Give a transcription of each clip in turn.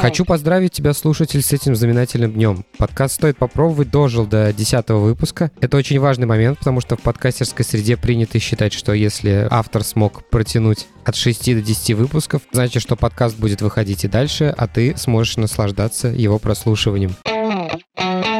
Хочу поздравить тебя, слушатель, с этим знаменательным днем. Подкаст «Стоит попробовать» дожил до 10 выпуска. Это очень важный момент, потому что в подкастерской среде принято считать, что если автор смог протянуть от 6 до 10 выпусков, значит, что подкаст будет выходить и дальше, а ты сможешь наслаждаться его прослушиванием.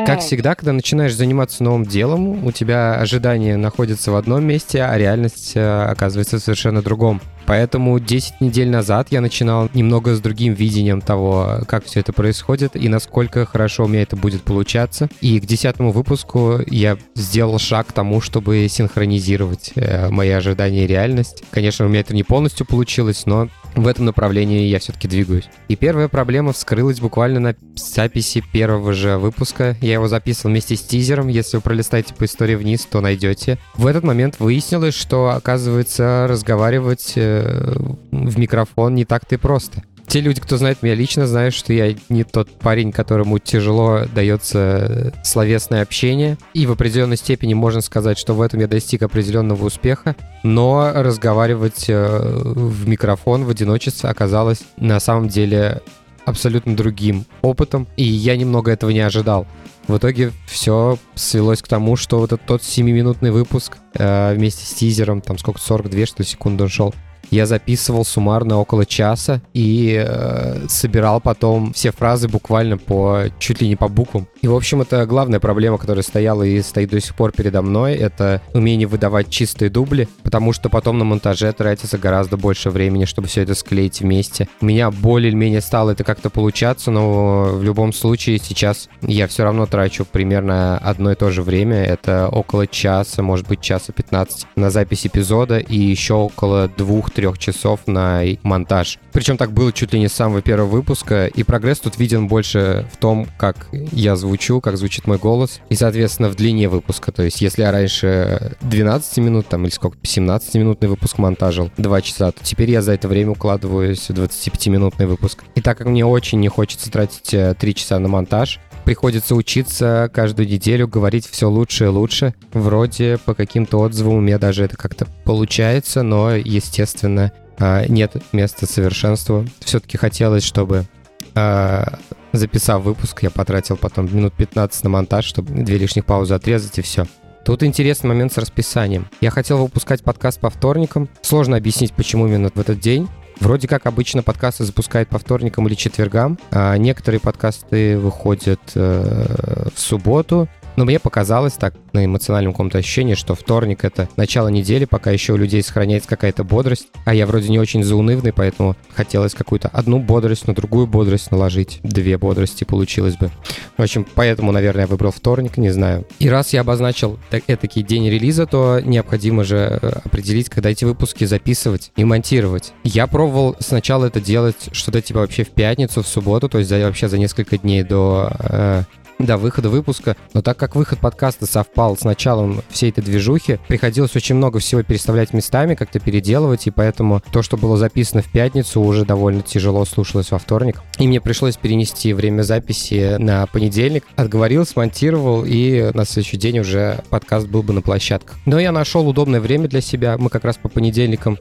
Как всегда, когда начинаешь заниматься новым делом, у тебя ожидания находятся в одном месте, а реальность э, оказывается в совершенно другом. Поэтому 10 недель назад я начинал немного с другим видением того, как все это происходит и насколько хорошо у меня это будет получаться. И к десятому выпуску я сделал шаг к тому, чтобы синхронизировать э, мои ожидания и реальность. Конечно, у меня это не полностью получилось, но в этом направлении я все-таки двигаюсь. И первая проблема вскрылась буквально на записи первого же выпуска. Я его записывал вместе с тизером. Если вы пролистаете по истории вниз, то найдете. В этот момент выяснилось, что, оказывается, разговаривать э, в микрофон не так-то и просто те люди, кто знает меня лично, знают, что я не тот парень, которому тяжело дается словесное общение. И в определенной степени можно сказать, что в этом я достиг определенного успеха. Но разговаривать э, в микрофон в одиночестве оказалось на самом деле абсолютно другим опытом. И я немного этого не ожидал. В итоге все свелось к тому, что вот этот тот 7-минутный выпуск э, вместе с тизером, там сколько, 42 что секунды он шел, я записывал суммарно около часа и э, собирал потом все фразы буквально по чуть ли не по буквам. И, в общем, это главная проблема, которая стояла и стоит до сих пор передо мной, это умение выдавать чистые дубли, потому что потом на монтаже тратится гораздо больше времени, чтобы все это склеить вместе. У меня более-менее стало это как-то получаться, но в любом случае сейчас я все равно трачу примерно одно и то же время. Это около часа, может быть, часа 15 на запись эпизода и еще около двух трех часов на монтаж. Причем так было чуть ли не с самого первого выпуска, и прогресс тут виден больше в том, как я звучу, как звучит мой голос, и, соответственно, в длине выпуска. То есть, если я раньше 12 минут, там, или сколько, 17-минутный выпуск монтажил, 2 часа, то теперь я за это время укладываюсь в 25-минутный выпуск. И так как мне очень не хочется тратить 3 э, часа на монтаж, приходится учиться каждую неделю говорить все лучше и лучше. Вроде по каким-то отзывам у меня даже это как-то получается, но, естественно, а, нет места совершенству. Все-таки хотелось, чтобы а, записав выпуск, я потратил потом минут 15 на монтаж, чтобы две лишних паузы отрезать и все. Тут интересный момент с расписанием. Я хотел выпускать подкаст по вторникам. Сложно объяснить, почему именно в этот день. Вроде как обычно подкасты запускают по вторникам или четвергам, а некоторые подкасты выходят э, в субботу, но мне показалось так на эмоциональном каком-то ощущении, что вторник — это начало недели, пока еще у людей сохраняется какая-то бодрость. А я вроде не очень заунывный, поэтому хотелось какую-то одну бодрость на другую бодрость наложить. Две бодрости получилось бы. В общем, поэтому, наверное, я выбрал вторник, не знаю. И раз я обозначил этакий день релиза, то необходимо же э, определить, когда эти выпуски записывать и монтировать. Я пробовал сначала это делать что-то типа вообще в пятницу, в субботу, то есть за, вообще за несколько дней до э, до выхода выпуска. Но так как выход подкаста совпал с началом всей этой движухи, приходилось очень много всего переставлять местами, как-то переделывать, и поэтому то, что было записано в пятницу, уже довольно тяжело слушалось во вторник. И мне пришлось перенести время записи на понедельник. Отговорил, смонтировал, и на следующий день уже подкаст был бы на площадках. Но я нашел удобное время для себя. Мы как раз по понедельникам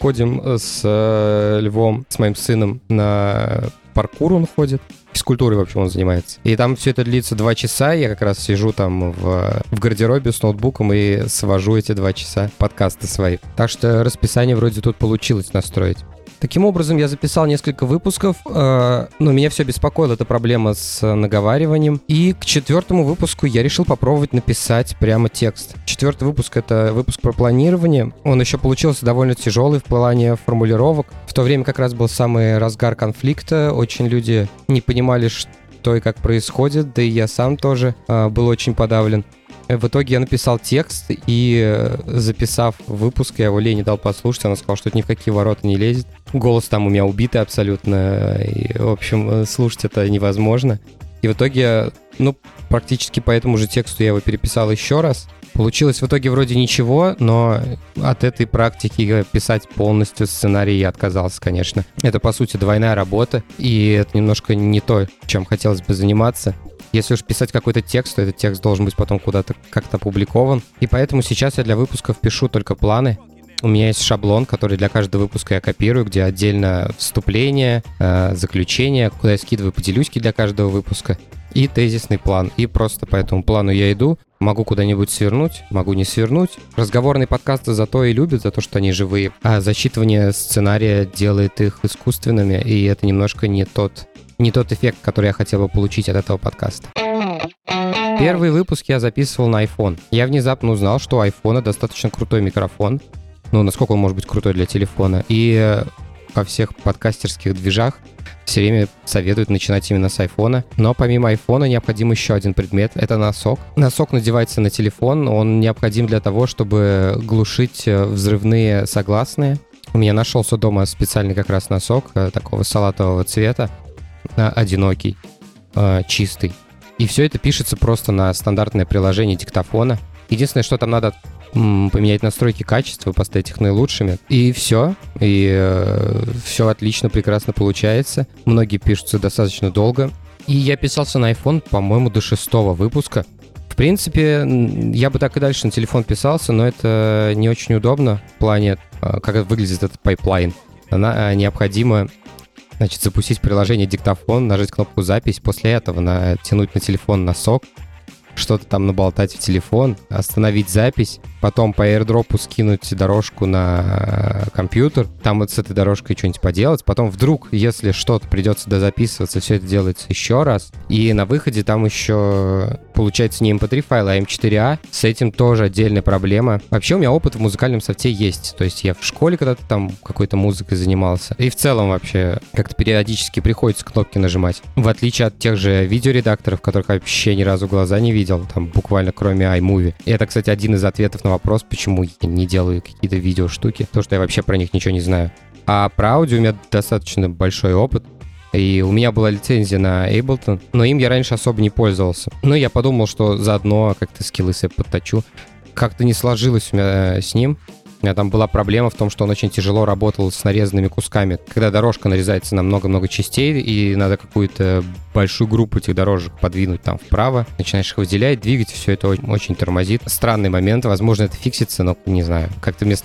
ходим с э, Львом, с моим сыном на паркур он ходит физкультурой вообще он занимается. И там все это длится два часа, я как раз сижу там в, в гардеробе с ноутбуком и свожу эти два часа подкасты свои. Так что расписание вроде тут получилось настроить. Таким образом, я записал несколько выпусков, э, но меня все беспокоила эта проблема с наговариванием. И к четвертому выпуску я решил попробовать написать прямо текст. Четвертый выпуск — это выпуск про планирование. Он еще получился довольно тяжелый в плане формулировок. В то время как раз был самый разгар конфликта. Очень люди не понимали, что и как происходит, да и я сам тоже э, был очень подавлен. В итоге я написал текст и, э, записав выпуск, я его Лене дал послушать, она сказала, что это ни в какие ворота не лезет. Голос там у меня убитый абсолютно, и, в общем, э, слушать это невозможно. И в итоге, ну, практически по этому же тексту я его переписал еще раз, Получилось в итоге вроде ничего, но от этой практики писать полностью сценарий я отказался, конечно. Это, по сути, двойная работа, и это немножко не то, чем хотелось бы заниматься. Если уж писать какой-то текст, то этот текст должен быть потом куда-то как-то опубликован. И поэтому сейчас я для выпусков пишу только планы, у меня есть шаблон, который для каждого выпуска я копирую, где отдельно вступление, э, заключение, куда я скидываю поделюськи для каждого выпуска и тезисный план. И просто по этому плану я иду, могу куда-нибудь свернуть, могу не свернуть. Разговорные подкасты зато и любят, за то, что они живые. А зачитывание сценария делает их искусственными, и это немножко не тот, не тот эффект, который я хотел бы получить от этого подкаста. Первый выпуск я записывал на iPhone. Я внезапно узнал, что у iPhone достаточно крутой микрофон, ну, насколько он может быть крутой для телефона. И э, во всех подкастерских движах все время советуют начинать именно с айфона. Но помимо айфона необходим еще один предмет — это носок. Носок надевается на телефон, он необходим для того, чтобы глушить э, взрывные согласные. У меня нашелся дома специальный как раз носок э, такого салатового цвета, одинокий, чистый. И все это пишется просто на стандартное приложение диктофона. Единственное, что там надо поменять настройки качества, поставить их наилучшими. И все. И э, все отлично, прекрасно получается. Многие пишутся достаточно долго. И я писался на iPhone, по-моему, до шестого выпуска. В принципе, я бы так и дальше на телефон писался, но это не очень удобно в плане, э, как выглядит этот pipeline. Она э, необходимо значит, запустить приложение диктофон, нажать кнопку запись, после этого натянуть на телефон носок, что-то там наболтать в телефон, остановить запись, потом по airdrop скинуть дорожку на э, компьютер, там вот с этой дорожкой что-нибудь поделать, потом вдруг, если что-то придется дозаписываться, все это делается еще раз, и на выходе там еще получается не mp3 файл, а m4a, с этим тоже отдельная проблема. Вообще у меня опыт в музыкальном софте есть, то есть я в школе когда-то там какой-то музыкой занимался, и в целом вообще как-то периодически приходится кнопки нажимать, в отличие от тех же видеоредакторов, которых вообще ни разу глаза не видел, там буквально кроме iMovie. И это, кстати, один из ответов на вопрос, почему я не делаю какие-то видео штуки, то, что я вообще про них ничего не знаю. А про аудио у меня достаточно большой опыт. И у меня была лицензия на Ableton, но им я раньше особо не пользовался. Но я подумал, что заодно как-то скиллы себе подточу. Как-то не сложилось у меня с ним. Меня там была проблема в том, что он очень тяжело работал с нарезанными кусками. Когда дорожка нарезается на много-много частей, и надо какую-то большую группу этих дорожек подвинуть там вправо, начинаешь их выделять, двигать, все это очень тормозит. Странный момент, возможно, это фиксится, но не знаю. Как-то мне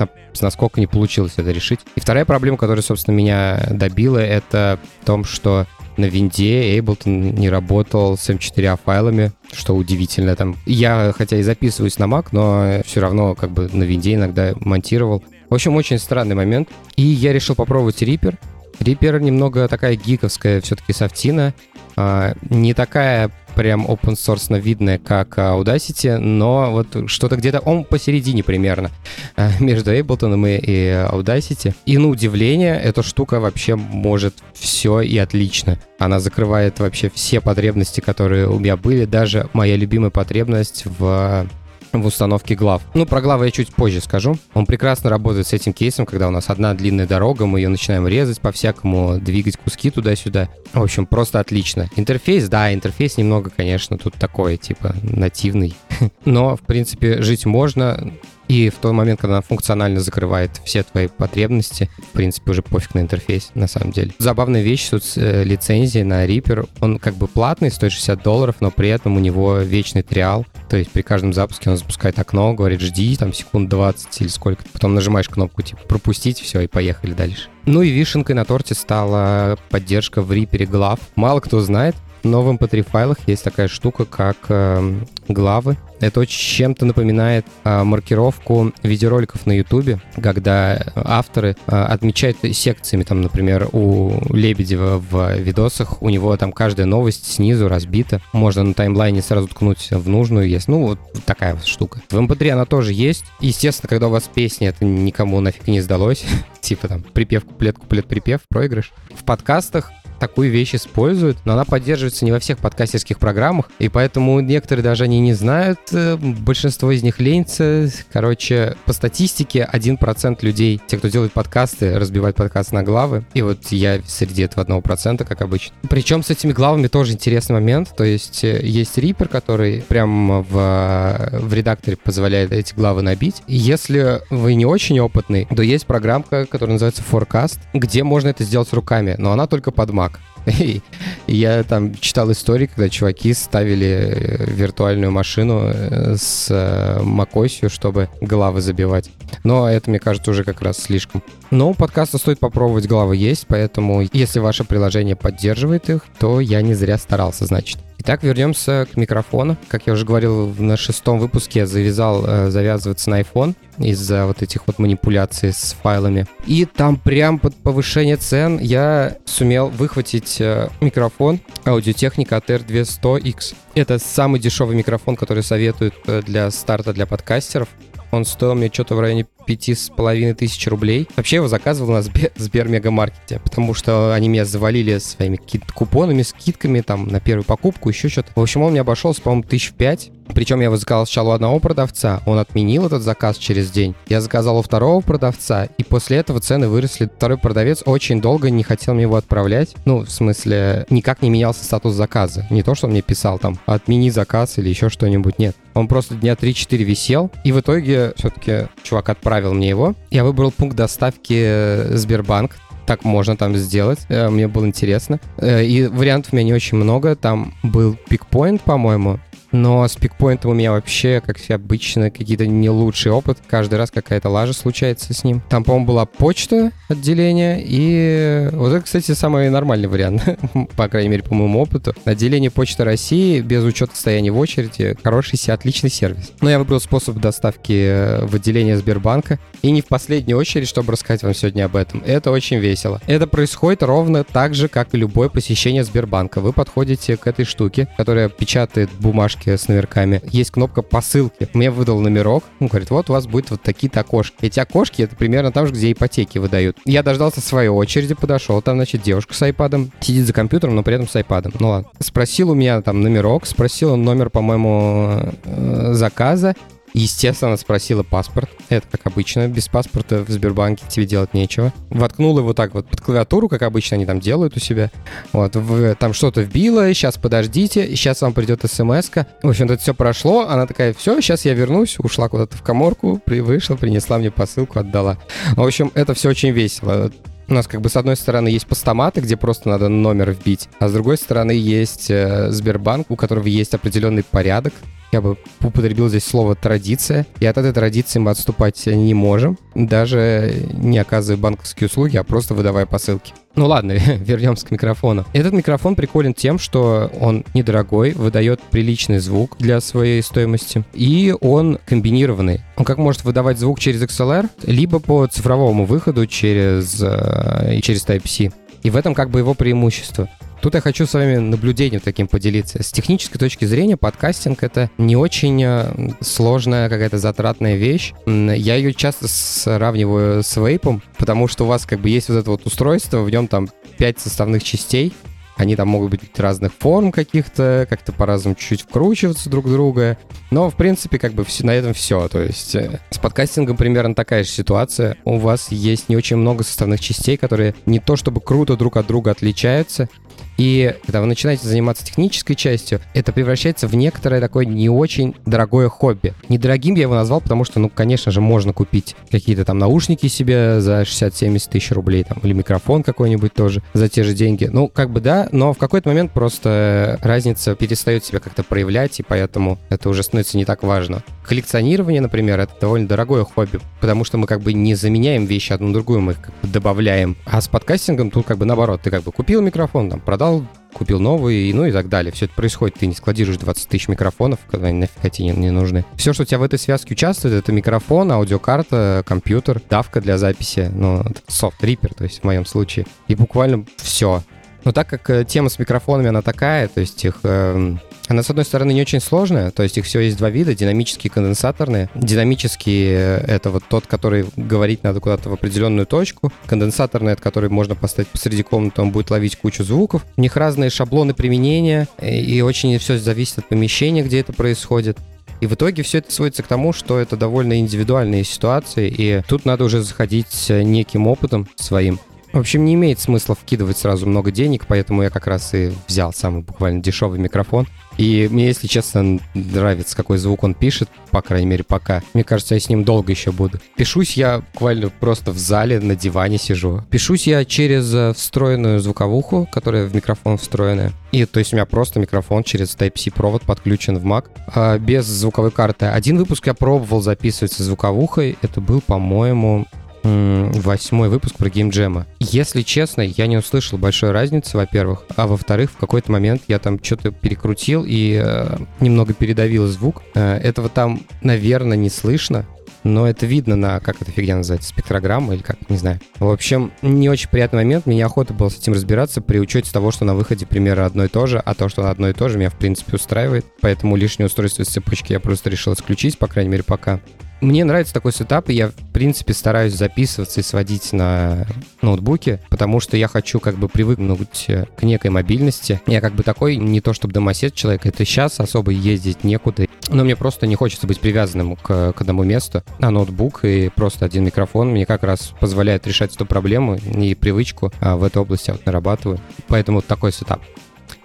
насколько не получилось это решить. И вторая проблема, которая, собственно, меня добила, это в том, что на винде Ableton не работал с M4A файлами, что удивительно. Там я, хотя и записываюсь на Mac, но все равно как бы на винде иногда монтировал. В общем, очень странный момент. И я решил попробовать Reaper. Reaper немного такая гиковская все-таки софтина. А, не такая прям open source видная, как Audacity, но вот что-то где-то он посередине примерно а, между Ableton и Audacity. И на удивление, эта штука вообще может все и отлично. Она закрывает вообще все потребности, которые у меня были, даже моя любимая потребность в в установке глав. Ну, про главы я чуть позже скажу. Он прекрасно работает с этим кейсом, когда у нас одна длинная дорога, мы ее начинаем резать по-всякому, двигать куски туда-сюда. В общем, просто отлично. Интерфейс, да, интерфейс немного, конечно, тут такой, типа, нативный. Но, в принципе, жить можно. И в тот момент, когда она функционально закрывает все твои потребности, в принципе, уже пофиг на интерфейс, на самом деле. Забавная вещь тут э, лицензией на Reaper. Он как бы платный, стоит 60 долларов, но при этом у него вечный триал. То есть при каждом запуске он запускает окно, говорит, жди там секунд 20 или сколько. Потом нажимаешь кнопку типа пропустить, все, и поехали дальше. Ну и вишенкой на торте стала поддержка в Reaper глав. Мало кто знает, в MP3 файлах есть такая штука, как э, главы. Это очень чем-то напоминает э, маркировку видеороликов на YouTube, когда авторы э, отмечают секциями, там, например, у Лебедева в видосах, у него там каждая новость снизу разбита. Можно на таймлайне сразу ткнуть в нужную есть. Ну, вот такая вот штука. В MP3 она тоже есть. Естественно, когда у вас песни, это никому нафиг не сдалось. типа там припев, куплет, куплет, припев, проигрыш. В подкастах такую вещь используют, но она поддерживается не во всех подкастерских программах, и поэтому некоторые даже они не знают, э, большинство из них ленится. Короче, по статистике 1% людей, те, кто делает подкасты, разбивают подкаст на главы, и вот я среди этого 1%, как обычно. Причем с этими главами тоже интересный момент, то есть э, есть Reaper, который прямо в, в редакторе позволяет эти главы набить. Если вы не очень опытный, то есть программка, которая называется Forecast, где можно это сделать руками, но она только под Mac. И я там читал истории, когда чуваки ставили э, виртуальную машину э, с э, macOS, чтобы главы забивать. Но это, мне кажется, уже как раз слишком. Но у подкаста стоит попробовать, главы есть, поэтому если ваше приложение поддерживает их, то я не зря старался, значит. Итак, вернемся к микрофону. Как я уже говорил на шестом выпуске, я завязал э, завязываться на iPhone из-за вот этих вот манипуляций с файлами. И там прям под повышение цен я сумел выхватить э, микрофон аудиотехника ATR200X. Это самый дешевый микрофон, который советуют э, для старта для подкастеров. Он стоил мне что-то в районе пяти с половиной тысяч рублей. Вообще его заказывал на Сбер, Сбер Мегамаркете, потому что они меня завалили своими купонами, скидками там на первую покупку, еще что-то. В общем, он мне обошелся, по-моему, тысяч пять. Причем я заказал сначала у одного продавца, он отменил этот заказ через день. Я заказал у второго продавца, и после этого цены выросли. Второй продавец очень долго не хотел мне его отправлять. Ну, в смысле, никак не менялся статус заказа. Не то, что он мне писал там, отмени заказ или еще что-нибудь, нет. Он просто дня 3-4 висел, и в итоге все-таки чувак отправил мне его. Я выбрал пункт доставки э, Сбербанк, так можно там сделать. Э, мне было интересно. Э, и вариантов у меня не очень много. Там был пикпоинт, по-моему. Но с пикпоинтом у меня вообще, как все обычно, какие-то не лучший опыт. Каждый раз какая-то лажа случается с ним. Там, по-моему, была почта отделения, и вот это, кстати, самый нормальный вариант, по крайней мере, по моему опыту. Отделение Почты России без учета состояния в очереди, хороший, отличный сервис. Но я выбрал способ доставки э, в отделение Сбербанка, и не в последнюю очередь, чтобы рассказать вам сегодня об этом. Это очень весело. Это происходит ровно так же, как и любое посещение Сбербанка. Вы подходите к этой штуке, которая печатает бумажки окошке с номерками есть кнопка посылки. Мне выдал номерок, он говорит, вот у вас будет вот такие-то окошки. Эти окошки это примерно там же, где ипотеки выдают. Я дождался своей очереди, подошел, там, значит, девушка с айпадом, сидит за компьютером, но при этом с айпадом. Ну ладно. Спросил у меня там номерок, спросил номер, по-моему, э, заказа, Естественно, спросила паспорт. Это как обычно. Без паспорта в Сбербанке тебе делать нечего. Воткнула его так вот под клавиатуру, как обычно они там делают у себя. Вот, в, там что-то вбила, сейчас подождите, сейчас вам придет смс -ка. В общем, это все прошло. Она такая, все, сейчас я вернусь. Ушла куда-то в коморку, при, вышла, принесла мне посылку, отдала. В общем, это все очень весело. У нас как бы с одной стороны есть постаматы, где просто надо номер вбить, а с другой стороны есть э, Сбербанк, у которого есть определенный порядок, я бы употребил здесь слово «традиция», и от этой традиции мы отступать не можем, даже не оказывая банковские услуги, а просто выдавая посылки. Ну ладно, вернемся к микрофону. Этот микрофон приколен тем, что он недорогой, выдает приличный звук для своей стоимости, и он комбинированный. Он как может выдавать звук через XLR, либо по цифровому выходу через, э, через Type-C. И в этом как бы его преимущество. Тут я хочу с вами наблюдением таким поделиться. С технической точки зрения подкастинг — это не очень э, сложная какая-то затратная вещь. Я ее часто сравниваю с вейпом, потому что у вас как бы есть вот это вот устройство, в нем там пять составных частей, они там могут быть разных форм каких-то, как-то по-разному чуть-чуть вкручиваться друг друга. Но, в принципе, как бы все, на этом все. То есть э, с подкастингом примерно такая же ситуация. У вас есть не очень много составных частей, которые не то чтобы круто друг от друга отличаются, и когда вы начинаете заниматься технической частью, это превращается в некоторое такое не очень дорогое хобби. Недорогим я его назвал, потому что, ну, конечно же, можно купить какие-то там наушники себе за 60-70 тысяч рублей, там, или микрофон какой-нибудь тоже за те же деньги. Ну, как бы да, но в какой-то момент просто разница перестает себя как-то проявлять, и поэтому это уже становится не так важно. Коллекционирование, например, это довольно дорогое хобби, потому что мы как бы не заменяем вещи одну другую, мы их как бы добавляем. А с подкастингом тут как бы наоборот, ты как бы купил микрофон, там, продал купил новый, ну и так далее. Все это происходит, ты не складируешь 20 тысяч микрофонов, когда они нафиг тебе не, не нужны. Все, что у тебя в этой связке участвует, это микрофон, аудиокарта, компьютер, давка для записи, ну, софт, рипер, то есть в моем случае. И буквально все. Но так как э, тема с микрофонами, она такая, то есть их э, Она, с одной стороны, не очень сложная, то есть их все есть два вида, динамические и конденсаторные. Динамические — это вот тот, который говорить надо куда-то в определенную точку. Конденсаторный — это который можно поставить посреди комнаты, он будет ловить кучу звуков. У них разные шаблоны применения, и очень все зависит от помещения, где это происходит. И в итоге все это сводится к тому, что это довольно индивидуальные ситуации, и тут надо уже заходить неким опытом своим. В общем, не имеет смысла вкидывать сразу много денег, поэтому я как раз и взял самый буквально дешевый микрофон. И мне, если честно, нравится, какой звук он пишет, по крайней мере, пока. Мне кажется, я с ним долго еще буду. Пишусь я буквально просто в зале, на диване сижу. Пишусь я через э, встроенную звуковуху, которая в микрофон встроенная. И то есть у меня просто микрофон через Type-C провод подключен в Mac, а без звуковой карты. Один выпуск я пробовал записывать со звуковухой. Это был, по-моему, восьмой выпуск про геймджема. Если честно, я не услышал большой разницы, во-первых, а во-вторых, в какой-то момент я там что-то перекрутил и э, немного передавил звук. Э, этого там, наверное, не слышно, но это видно на, как эта фигня называется, спектрограмма или как, не знаю. В общем, не очень приятный момент, мне охота было с этим разбираться при учете того, что на выходе примерно одно и то же, а то, что одно и то же, меня в принципе устраивает, поэтому лишнее устройство из цепочки я просто решил исключить, по крайней мере, пока. Мне нравится такой setup, и я, в принципе, стараюсь записываться и сводить на ноутбуке, потому что я хочу как бы привыкнуть э, к некой мобильности. Я как бы такой, не то чтобы домосед человек, это сейчас особо ездить некуда, но мне просто не хочется быть привязанным к, к одному месту. А ноутбук и просто один микрофон мне как раз позволяет решать эту проблему и привычку а в этой области я вот нарабатываю. Поэтому вот такой setup.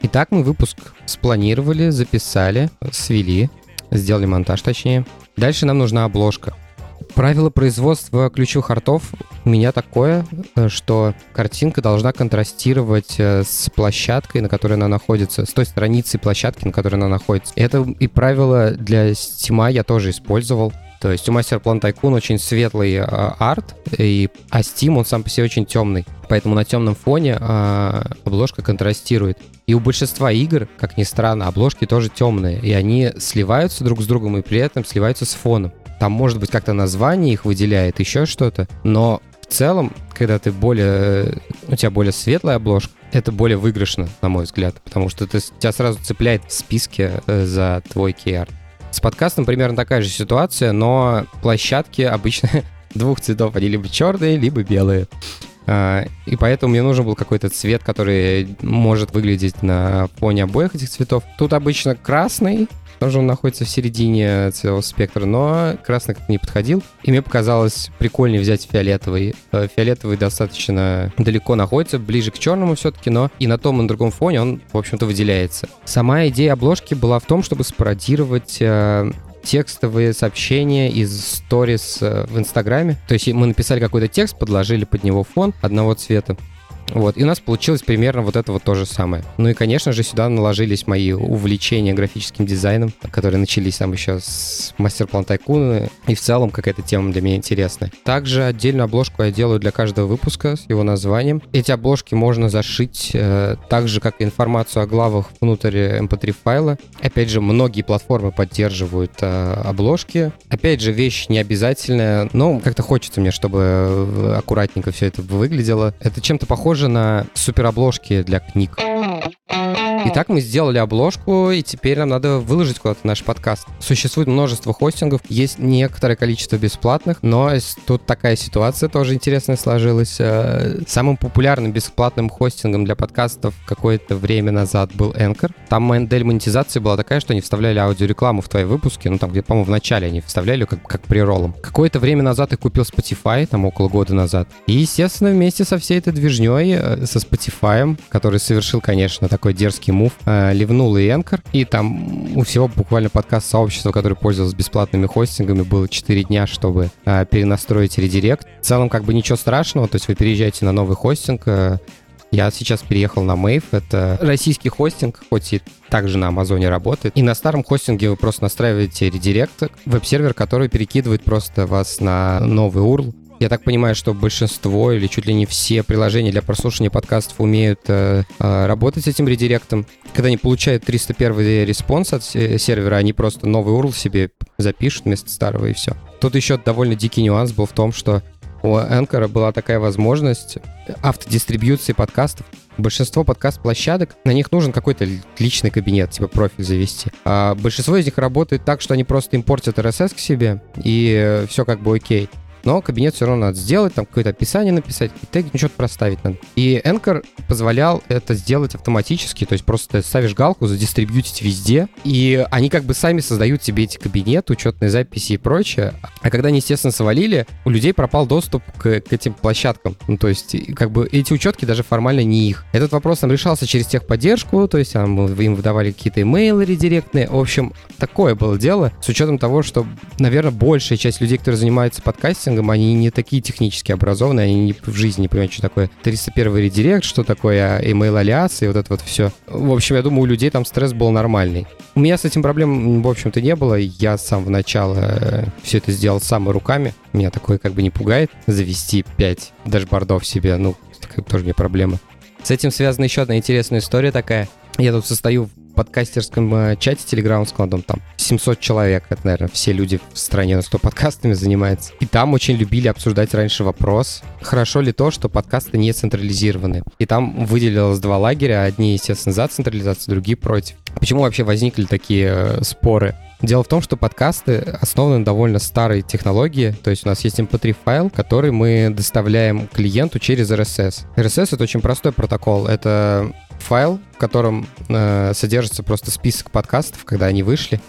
Итак, мы выпуск спланировали, записали, свели, сделали монтаж точнее. Дальше нам нужна обложка. Правило производства ключевых артов у меня такое, э, что картинка должна контрастировать э, с площадкой, на которой она находится, с той страницей площадки, на которой она находится. Это и правило для Steam я тоже использовал. То есть у Master Plan Tycoon очень светлый э, арт, и, а Steam он сам по себе очень темный. Поэтому на темном фоне э, обложка контрастирует. И у большинства игр, как ни странно, обложки тоже темные, и они сливаются друг с другом и при этом сливаются с фоном. Там, может быть, как-то название их выделяет, еще что-то, но в целом, когда ты более, у тебя более светлая обложка, это более выигрышно, на мой взгляд, потому что ты, тебя сразу цепляет в списке э, за твой кейарт. С подкастом примерно такая же ситуация, но площадки обычно двух цветов, они либо черные, либо белые. А, и поэтому мне нужен был какой-то цвет, который может выглядеть на фоне обоих этих цветов. Тут обычно красный, тоже он находится в середине цветового спектра, но красный как-то не подходил. И мне показалось прикольнее взять фиолетовый. Э, фиолетовый достаточно далеко находится, ближе к черному все-таки, но и на том, и на другом фоне он, в общем-то, выделяется. Сама идея обложки была в том, чтобы спародировать э, текстовые сообщения из сторис э, в Инстаграме. То есть мы написали какой-то текст, подложили под него фон одного цвета. Вот, и у нас получилось примерно вот это вот то же самое. Ну и, конечно же, сюда наложились мои увлечения графическим дизайном, которые начались там еще с мастер-план Тайкуна, и в целом какая-то тема для меня интересная. Также отдельную обложку я делаю для каждого выпуска с его названием. Эти обложки можно зашить э, так же, как и информацию о главах внутрь mp3 эм файла. Опять же, многие платформы поддерживают э, обложки. Опять же, вещь не обязательная, но как-то хочется мне, чтобы э, аккуратненько все это выглядело. Это чем-то похоже похоже на суперобложки для книг. Итак, мы сделали обложку, и теперь нам надо выложить куда-то наш подкаст. Существует множество хостингов, есть некоторое количество бесплатных, но тут такая ситуация тоже интересная сложилась. Э, самым популярным бесплатным хостингом для подкастов какое-то время назад был Anchor. Там модель монетизации была такая, что они вставляли аудиорекламу в твои выпуски, ну там где, по-моему, в начале они вставляли как, как приролом. Какое-то время назад их купил Spotify, там около года назад. И, естественно, вместе со всей этой движней, э, со Spotify, который совершил, конечно, такой дерзкий Move, э, ливнул и Anchor, и там у всего буквально подкаст сообщества, которое пользовалось бесплатными хостингами, было 4 дня, чтобы э, перенастроить редирект. В целом, как бы ничего страшного, то есть вы переезжаете на новый хостинг, э, я сейчас переехал на Mave. Это российский хостинг, хоть и также на Амазоне работает. И на старом хостинге вы просто настраиваете redirect, веб-сервер, который перекидывает просто вас на новый URL, я так понимаю, что большинство или чуть ли не все приложения для прослушивания подкастов умеют э, э, работать с этим redirect ом. Когда они получают 301 response от сервера, они просто новый URL себе запишут вместо старого и все. Тут еще довольно дикий нюанс был в том, что у Anchor была такая возможность автодистрибьюции подкастов. Большинство подкаст-площадок, на них нужен какой-то личный кабинет, типа профиль завести. А большинство из них работает так, что они просто импортят RSS к себе, и все как бы окей но кабинет все равно надо сделать, там какое-то описание написать, теги, ну что-то проставить надо. И Anchor позволял это сделать автоматически, то есть просто ставишь галку, задистрибьютить везде, и они как бы сами создают тебе эти кабинеты, учетные записи и прочее. А когда они, естественно, свалили, у людей пропал доступ к, к этим площадкам. Ну, то есть, как бы эти учетки даже формально не их. Этот вопрос там решался через техподдержку, то есть там, им выдавали какие-то имейлы редиректные. В общем, такое было дело, с учетом того, что, наверное, большая часть людей, которые занимаются подкастингом, маркетингом, они не такие технически образованные, они не, в жизни не понимают, что такое 301 редирект, что такое email алиас и вот это вот все. В общем, я думаю, у людей там стресс был нормальный. У меня с этим проблем, в общем-то, не было. Я с самого начала э, все это сделал сам руками. Меня такое как бы не пугает. Завести 5 дашбордов себе, ну, это тоже не проблема. С этим связана еще одна интересная история такая. Я тут состою подкастерском э, чате телеграммском, там 700 человек, это, наверное, все люди в стране 100 подкастами занимаются. И там очень любили обсуждать раньше вопрос, хорошо ли то, что подкасты не централизированы. И там выделилось два лагеря, одни, естественно, за централизацию, другие против. Почему вообще возникли такие э, споры? Дело в том, что подкасты основаны на довольно старой технологии, то есть у нас есть mp3-файл, который мы доставляем клиенту через RSS. RSS — это очень простой протокол, это файл, в котором э, содержится просто список подкастов, когда они вышли.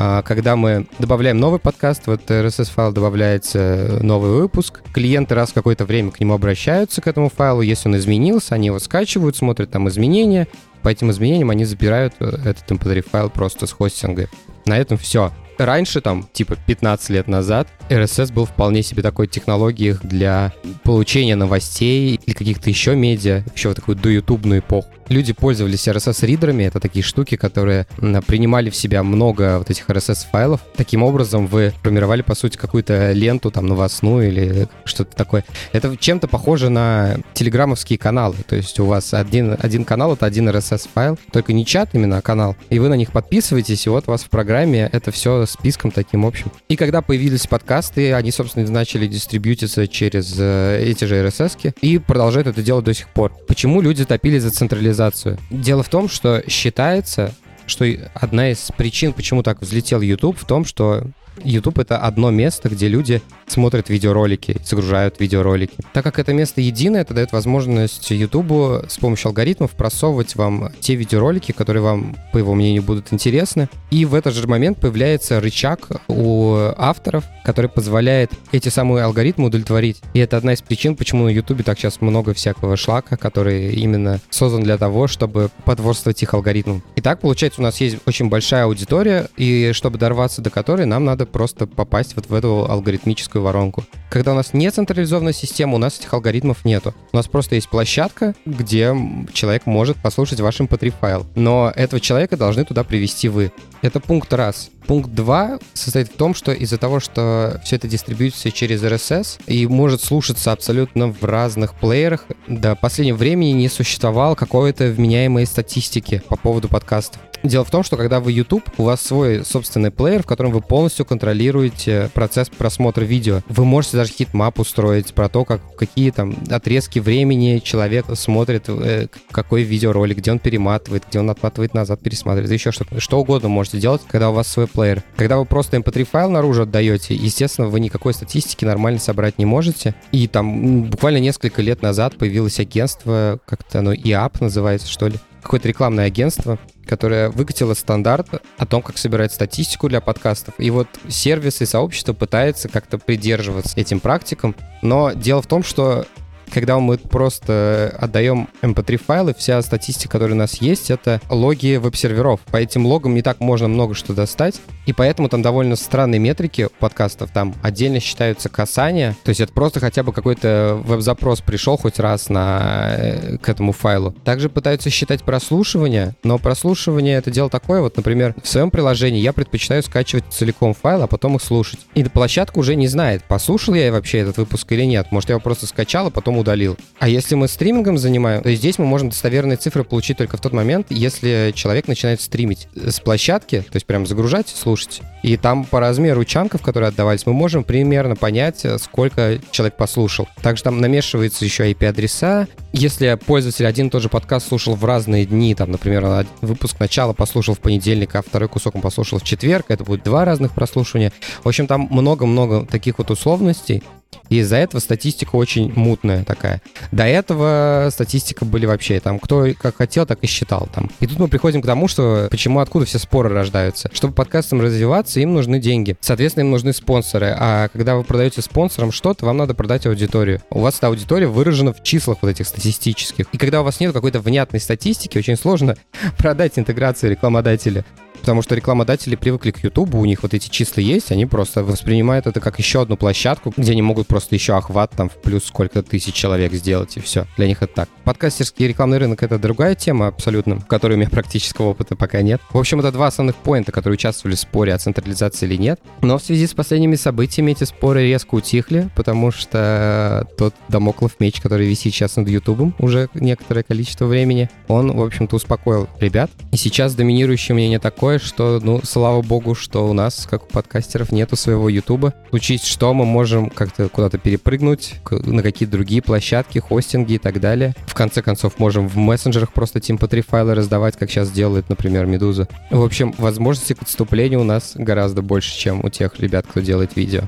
А когда мы добавляем новый подкаст, в этот RSS-файл добавляется новый выпуск. Клиенты раз в какое-то время к нему обращаются, к этому файлу. Если он изменился, они его скачивают, смотрят там изменения. По этим изменениям они забирают э, этот mp3-файл просто с хостинга. На этом все. Раньше, там, типа 15 лет назад, RSS был вполне себе такой технологией для получения новостей или каких-то еще медиа, еще в такую доютубную эпоху люди пользовались RSS-ридерами. Это такие штуки, которые принимали в себя много вот этих RSS-файлов. Таким образом, вы формировали, по сути, какую-то ленту там новостную или что-то такое. Это чем-то похоже на телеграммовские каналы. То есть у вас один, один канал — это один RSS-файл, только не чат именно, а канал. И вы на них подписываетесь, и вот у вас в программе это все списком таким общим. И когда появились подкасты, они, собственно, начали дистрибьютиться через э, эти же RSS и продолжают это делать до сих пор. Почему люди топили за централизацию монетизацию. Дело в том, что считается, что одна из причин, почему так взлетел YouTube, в том, что YouTube — это одно место, где люди смотрят видеоролики, загружают видеоролики. Так как это место единое, это дает возможность YouTube с помощью алгоритмов просовывать вам те видеоролики, которые вам, по его мнению, будут интересны. И в этот же момент появляется рычаг у авторов, который позволяет эти самые алгоритмы удовлетворить. И это одна из причин, почему на YouTube так сейчас много всякого шлака, который именно создан для того, чтобы подворствовать их алгоритмам. Итак, получается, у нас есть очень большая аудитория, и чтобы дорваться до которой, нам надо просто попасть вот в эту алгоритмическую воронку. Когда у нас не централизованная система, у нас этих алгоритмов нету. У нас просто есть площадка, где человек может послушать ваш mp3 файл. Но этого человека должны туда привести вы. Это пункт раз. Пункт 2 состоит в том, что из-за того, что все это дистрибьютится через RSS и может слушаться абсолютно в разных плеерах, до последнего времени не существовало какой-то вменяемой статистики по поводу подкастов. Дело в том, что когда вы YouTube, у вас свой собственный плеер, в котором вы полностью контролируете процесс просмотра видео. Вы можете даже heat map устроить про то, как, какие там отрезки времени человек смотрит, э, какой видеоролик, где он перематывает, где он отматывает назад, пересматривает, еще что-то. Что угодно можете делать, когда у вас свой плеер. Когда вы просто mp3 файл наружу отдаете, естественно, вы никакой статистики нормально собрать не можете. И там буквально несколько лет назад появилось агентство, как-то оно IAP называется, что ли, какое-то рекламное агентство, которое выкатило стандарт о том, как собирать статистику для подкастов. И вот сервисы и сообщество пытаются как-то придерживаться этим практикам. Но дело в том, что когда мы просто отдаем mp3 файлы, вся статистика, которая у нас есть, это логи веб-серверов. По этим логам не так можно много что достать, и поэтому там довольно странные метрики подкастов. Там отдельно считаются касания, то есть это просто хотя бы какой-то веб-запрос пришел хоть раз на, э, к этому файлу. Также пытаются считать прослушивание, но прослушивание это дело такое, вот, например, в своем приложении я предпочитаю скачивать целиком файл, а потом их слушать. И площадка уже не знает, послушал я вообще этот выпуск или нет. Может, я его просто скачал, а потом удалил. А если мы стримингом занимаем, то здесь мы можем достоверные цифры получить только в тот момент, если человек начинает стримить с площадки, то есть прям загружать, слушать. И там по размеру чанков, которые отдавались, мы можем примерно понять, сколько человек послушал. Также там намешивается еще IP-адреса. Если пользователь один и тот же подкаст слушал в разные дни, там, например, выпуск начала послушал в понедельник, а второй кусок он послушал в четверг, это будет два разных прослушивания. В общем, там много-много таких вот условностей. И из-за этого статистика очень мутная такая. До этого статистика были вообще там, кто как хотел, так и считал там. И тут мы приходим к тому, что почему, откуда все споры рождаются. Чтобы подкастам развиваться, им нужны деньги. Соответственно, им нужны спонсоры. А когда вы продаете спонсорам что-то, вам надо продать аудиторию. У вас эта аудитория выражена в числах вот этих статистических. И когда у вас нет какой-то внятной статистики, очень сложно продать интеграцию рекламодателя. Потому что рекламодатели привыкли к YouTube, у них вот эти числа есть, они просто воспринимают это как еще одну площадку, где они могут просто еще охват там в плюс сколько тысяч человек сделать, и все. Для них это так. Подкастерский рекламный рынок — это другая тема абсолютно, в которой у меня практического опыта пока нет. В общем, это два основных поинта, которые участвовали в споре о централизации или нет. Но в связи с последними событиями эти споры резко утихли, потому что тот домоклов меч, который висит сейчас над Ютубом уже некоторое количество времени, он, в общем-то, успокоил ребят. И сейчас доминирующее мнение такое, такое, что, ну, слава богу, что у нас, как у подкастеров, нету своего Ютуба. Случись что, мы можем как-то куда-то перепрыгнуть на какие-то другие площадки, хостинги и так далее. В конце концов, можем в мессенджерах просто TIMP3 файлы раздавать, как сейчас делает, например, Медуза. В общем, возможности к отступлению у нас гораздо больше, чем у тех ребят, кто делает видео.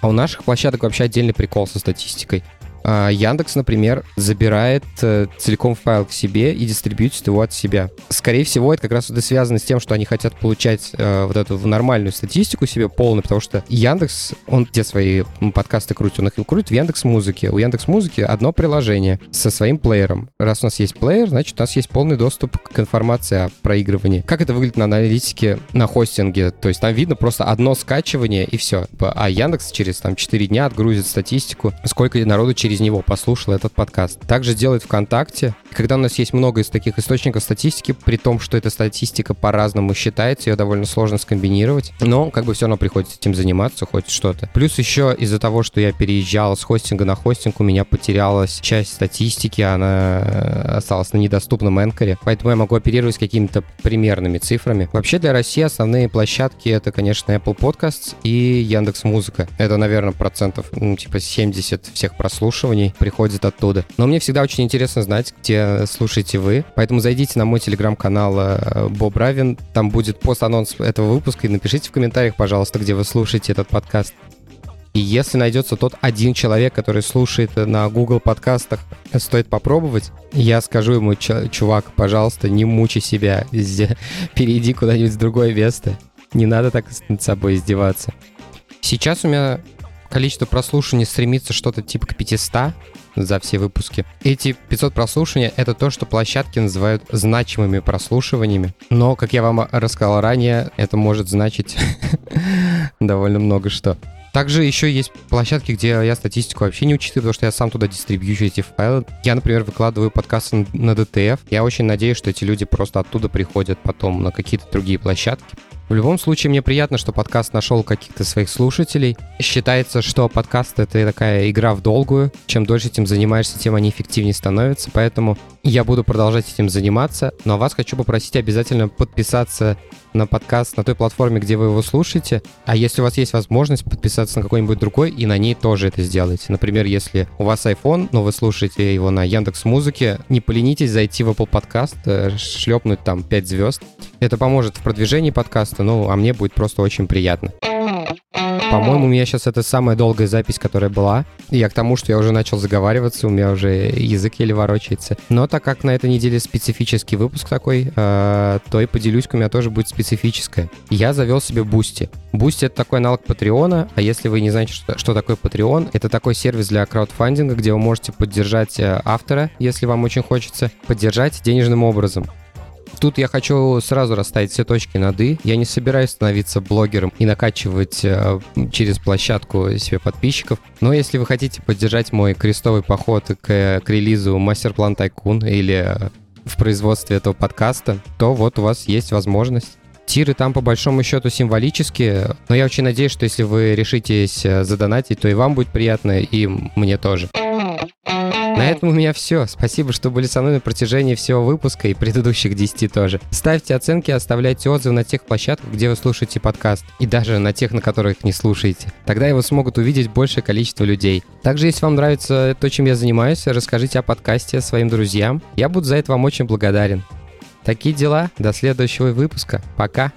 А у наших площадок вообще отдельный прикол со статистикой. А, Яндекс, например, забирает э, целиком файл к себе и дистрибьютит его от себя. Скорее всего, это как раз это связано с тем, что они хотят получать э, вот эту нормальную статистику себе полную, потому что Яндекс, он где свои подкасты крутит? Он их крутит в Яндекс Музыке. У Яндекс Музыки одно приложение со своим плеером. Раз у нас есть плеер, значит, у нас есть полный доступ к информации о проигрывании. Как это выглядит на аналитике на хостинге? То есть там видно просто одно скачивание и все. А Яндекс через там 4 дня отгрузит статистику, сколько народу через через него послушал этот подкаст. Также делает ВКонтакте. Когда у нас есть много из таких источников статистики, при том, что эта статистика по-разному считается, ее довольно сложно скомбинировать, но как бы все равно приходится этим заниматься, хоть что-то. Плюс еще из-за того, что я переезжал с хостинга на хостинг, у меня потерялась часть статистики, она э, осталась на недоступном энкоре, поэтому я могу оперировать какими-то примерными цифрами. Вообще для России основные площадки это, конечно, Apple Podcasts и Яндекс Музыка. Это, наверное, процентов, ну, типа 70 всех прослушиваний приходит оттуда. Но мне всегда очень интересно знать, где слушаете вы. Поэтому зайдите на мой телеграм-канал э, Боб Равин. Там будет пост-анонс этого выпуска. И напишите в комментариях, пожалуйста, где вы слушаете этот подкаст. И если найдется тот один человек, который слушает на Google подкастах, стоит попробовать, я скажу ему, чувак, пожалуйста, не мучи себя, перейди куда-нибудь в другое место. Не надо так над собой издеваться. Сейчас у меня количество прослушиваний стремится что-то типа к 500 за все выпуски. Эти 500 прослушиваний — это то, что площадки называют значимыми прослушиваниями. Но, как я вам рассказал ранее, это может значить довольно много что. Также еще есть площадки, где я статистику вообще не учитываю, потому что я сам туда дистрибьючу эти файлы. Я, например, выкладываю подкасты на DTF. Я очень надеюсь, что эти люди просто оттуда приходят потом на какие-то другие площадки. В любом случае, мне приятно, что подкаст нашел каких-то своих слушателей. Считается, что подкаст — это такая игра в долгую. Чем дольше этим занимаешься, тем они эффективнее становятся. Поэтому я буду продолжать этим заниматься. Но вас хочу попросить обязательно подписаться на подкаст на той платформе, где вы его слушаете. А если у вас есть возможность подписаться на какой-нибудь другой, и на ней тоже это сделайте. Например, если у вас iPhone, но вы слушаете его на Яндекс Музыке, не поленитесь зайти в Apple Podcast, э, шлепнуть там 5 звезд. Это поможет в продвижении подкаста, ну, а мне будет просто очень приятно. По-моему, у меня сейчас это самая долгая запись, которая была. Я к тому, что я уже начал заговариваться, у меня уже язык еле ворочается. Но так как на этой неделе специфический выпуск такой, э, то и поделюсь, у меня тоже будет специфическое. Я завел себе Бусти. Бусти — это такой аналог Патреона, а если вы не знаете, что, что такое Patreon, это такой сервис для краудфандинга, где вы можете поддержать э, автора, если вам очень хочется, поддержать денежным образом. Тут я хочу сразу расставить все точки над «и». Я не собираюсь становиться блогером и накачивать э, через площадку себе подписчиков. Но если вы хотите поддержать мой крестовый поход к, к релизу Мастер-план Тайкун или в производстве этого подкаста, то вот у вас есть возможность. Тиры там по большому счету символические, но я очень надеюсь, что если вы решитесь э, задонатить, то и вам будет приятно, и мне тоже. На этом у меня все. Спасибо, что были со мной на протяжении всего выпуска и предыдущих 10 тоже. Ставьте оценки, оставляйте отзывы на тех площадках, где вы слушаете подкаст. И даже на тех, на которых не слушаете. Тогда его смогут увидеть большее количество людей. Также, если вам нравится то, чем я занимаюсь, расскажите о подкасте своим друзьям. Я буду за это вам очень благодарен. Такие дела. До следующего выпуска. Пока.